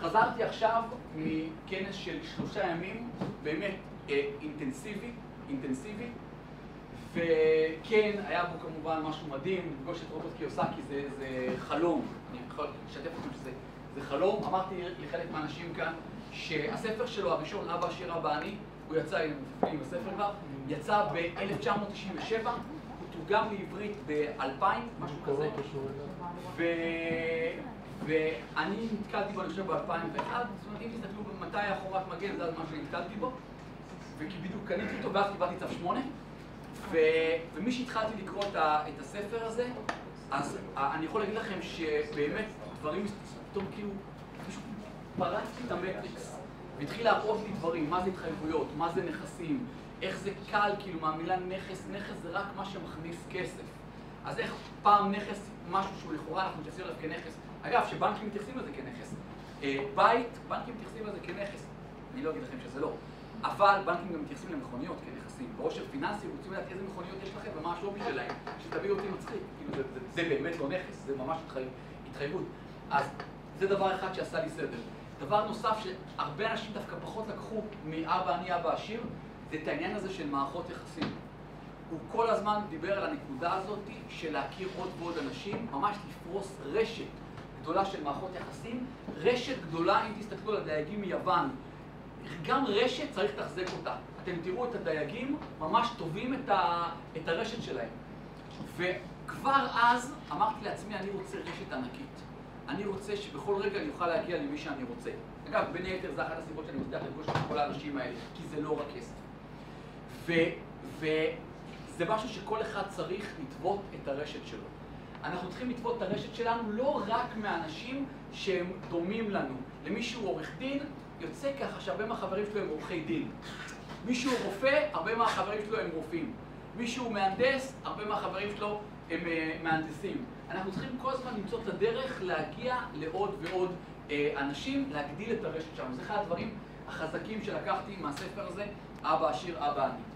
חזרתי עכשיו מכנס של שלושה ימים, באמת אינטנסיבי, אינטנסיבי, וכן, היה בו כמובן משהו מדהים, לפגוש את רוברט קיוסקי זה חלום, אני יכול לשתף אתכם שזה חלום. אמרתי לחלק מהאנשים כאן שהספר שלו הראשון, אבא עשיר אבא עני, הוא יצא, מופיעים בספר כבר, יצא ב-1997, הוא תורגם לעברית ב-2000, משהו כזה, ואני נתקלתי בו, אני חושב, ב-2001, זאת אומרת, אם תסתכלו מתי היה חומת מגן, זה הזמן שנתקלתי בו, וכי בדיוק קניתי אותו, ואז קיבלתי צו 8, ומי שהתחלתי לקרוא את הספר הזה, אז אני יכול להגיד לכם שבאמת דברים, פתאום כאילו, פשוט פרצתי את המטריקס, והתחיל להראות לי דברים, מה זה התחייבויות, מה זה נכסים, איך זה קל, כאילו, מהמילה נכס, נכס זה רק מה שמכניס כסף. אז איך פעם נכס, משהו שהוא לכאורה, אנחנו מתייחסים אליו כנכס. אגב, שבנקים מתייחסים לזה כנכס. בית, בנקים מתייחסים לזה כנכס. אני לא אגיד לכם שזה לא. אבל בנקים גם מתייחסים למכוניות כנכסים. בעושר פיננסי רוצים לדעת איזה מכוניות יש לכם ומה השווי שלהם. שתביאו אותי מצחיק. כאילו, זה באמת לא נכס, זה ממש התחייבות. אז זה דבר אחד שעשה לי סדר. דבר נוסף שהרבה אנשים דווקא פחות לקחו מאבא עני אבא עשיר, זה את העניין הזה של מערכות יחסים. הוא כל הזמן דיבר על הנקודה הזאת של להכיר עוד ועוד אנשים, ממש לפרוס רשת גדולה של מערכות יחסים. רשת גדולה, אם תסתכלו על הדייגים מיוון, גם רשת צריך לתחזק אותה. אתם תראו את הדייגים ממש טובים את הרשת שלהם. וכבר אז אמרתי לעצמי, אני רוצה רשת ענקית. אני רוצה שבכל רגע אני אוכל להגיע למי שאני רוצה. אגב, בין היתר, זה אחת הסיבות שאני מצליח לפגוש את כל האנשים האלה, כי זה לא רק כסף. וזה משהו שכל אחד צריך לטוות את הרשת שלו. אנחנו צריכים לטוות את הרשת שלנו לא רק מאנשים שהם דומים לנו. למישהו עורך דין, יוצא ככה שהרבה מהחברים שלו הם עורכי דין. מישהו רופא, הרבה מהחברים שלו הם רופאים. מישהו מהנדס, הרבה מהחברים שלו הם מהנדסים. אנחנו צריכים כל הזמן למצוא את הדרך להגיע לעוד ועוד אנשים, להגדיל את הרשת שלנו. זה אחד הדברים החזקים שלקחתי מהספר הזה, אבא עשיר, אבא עני.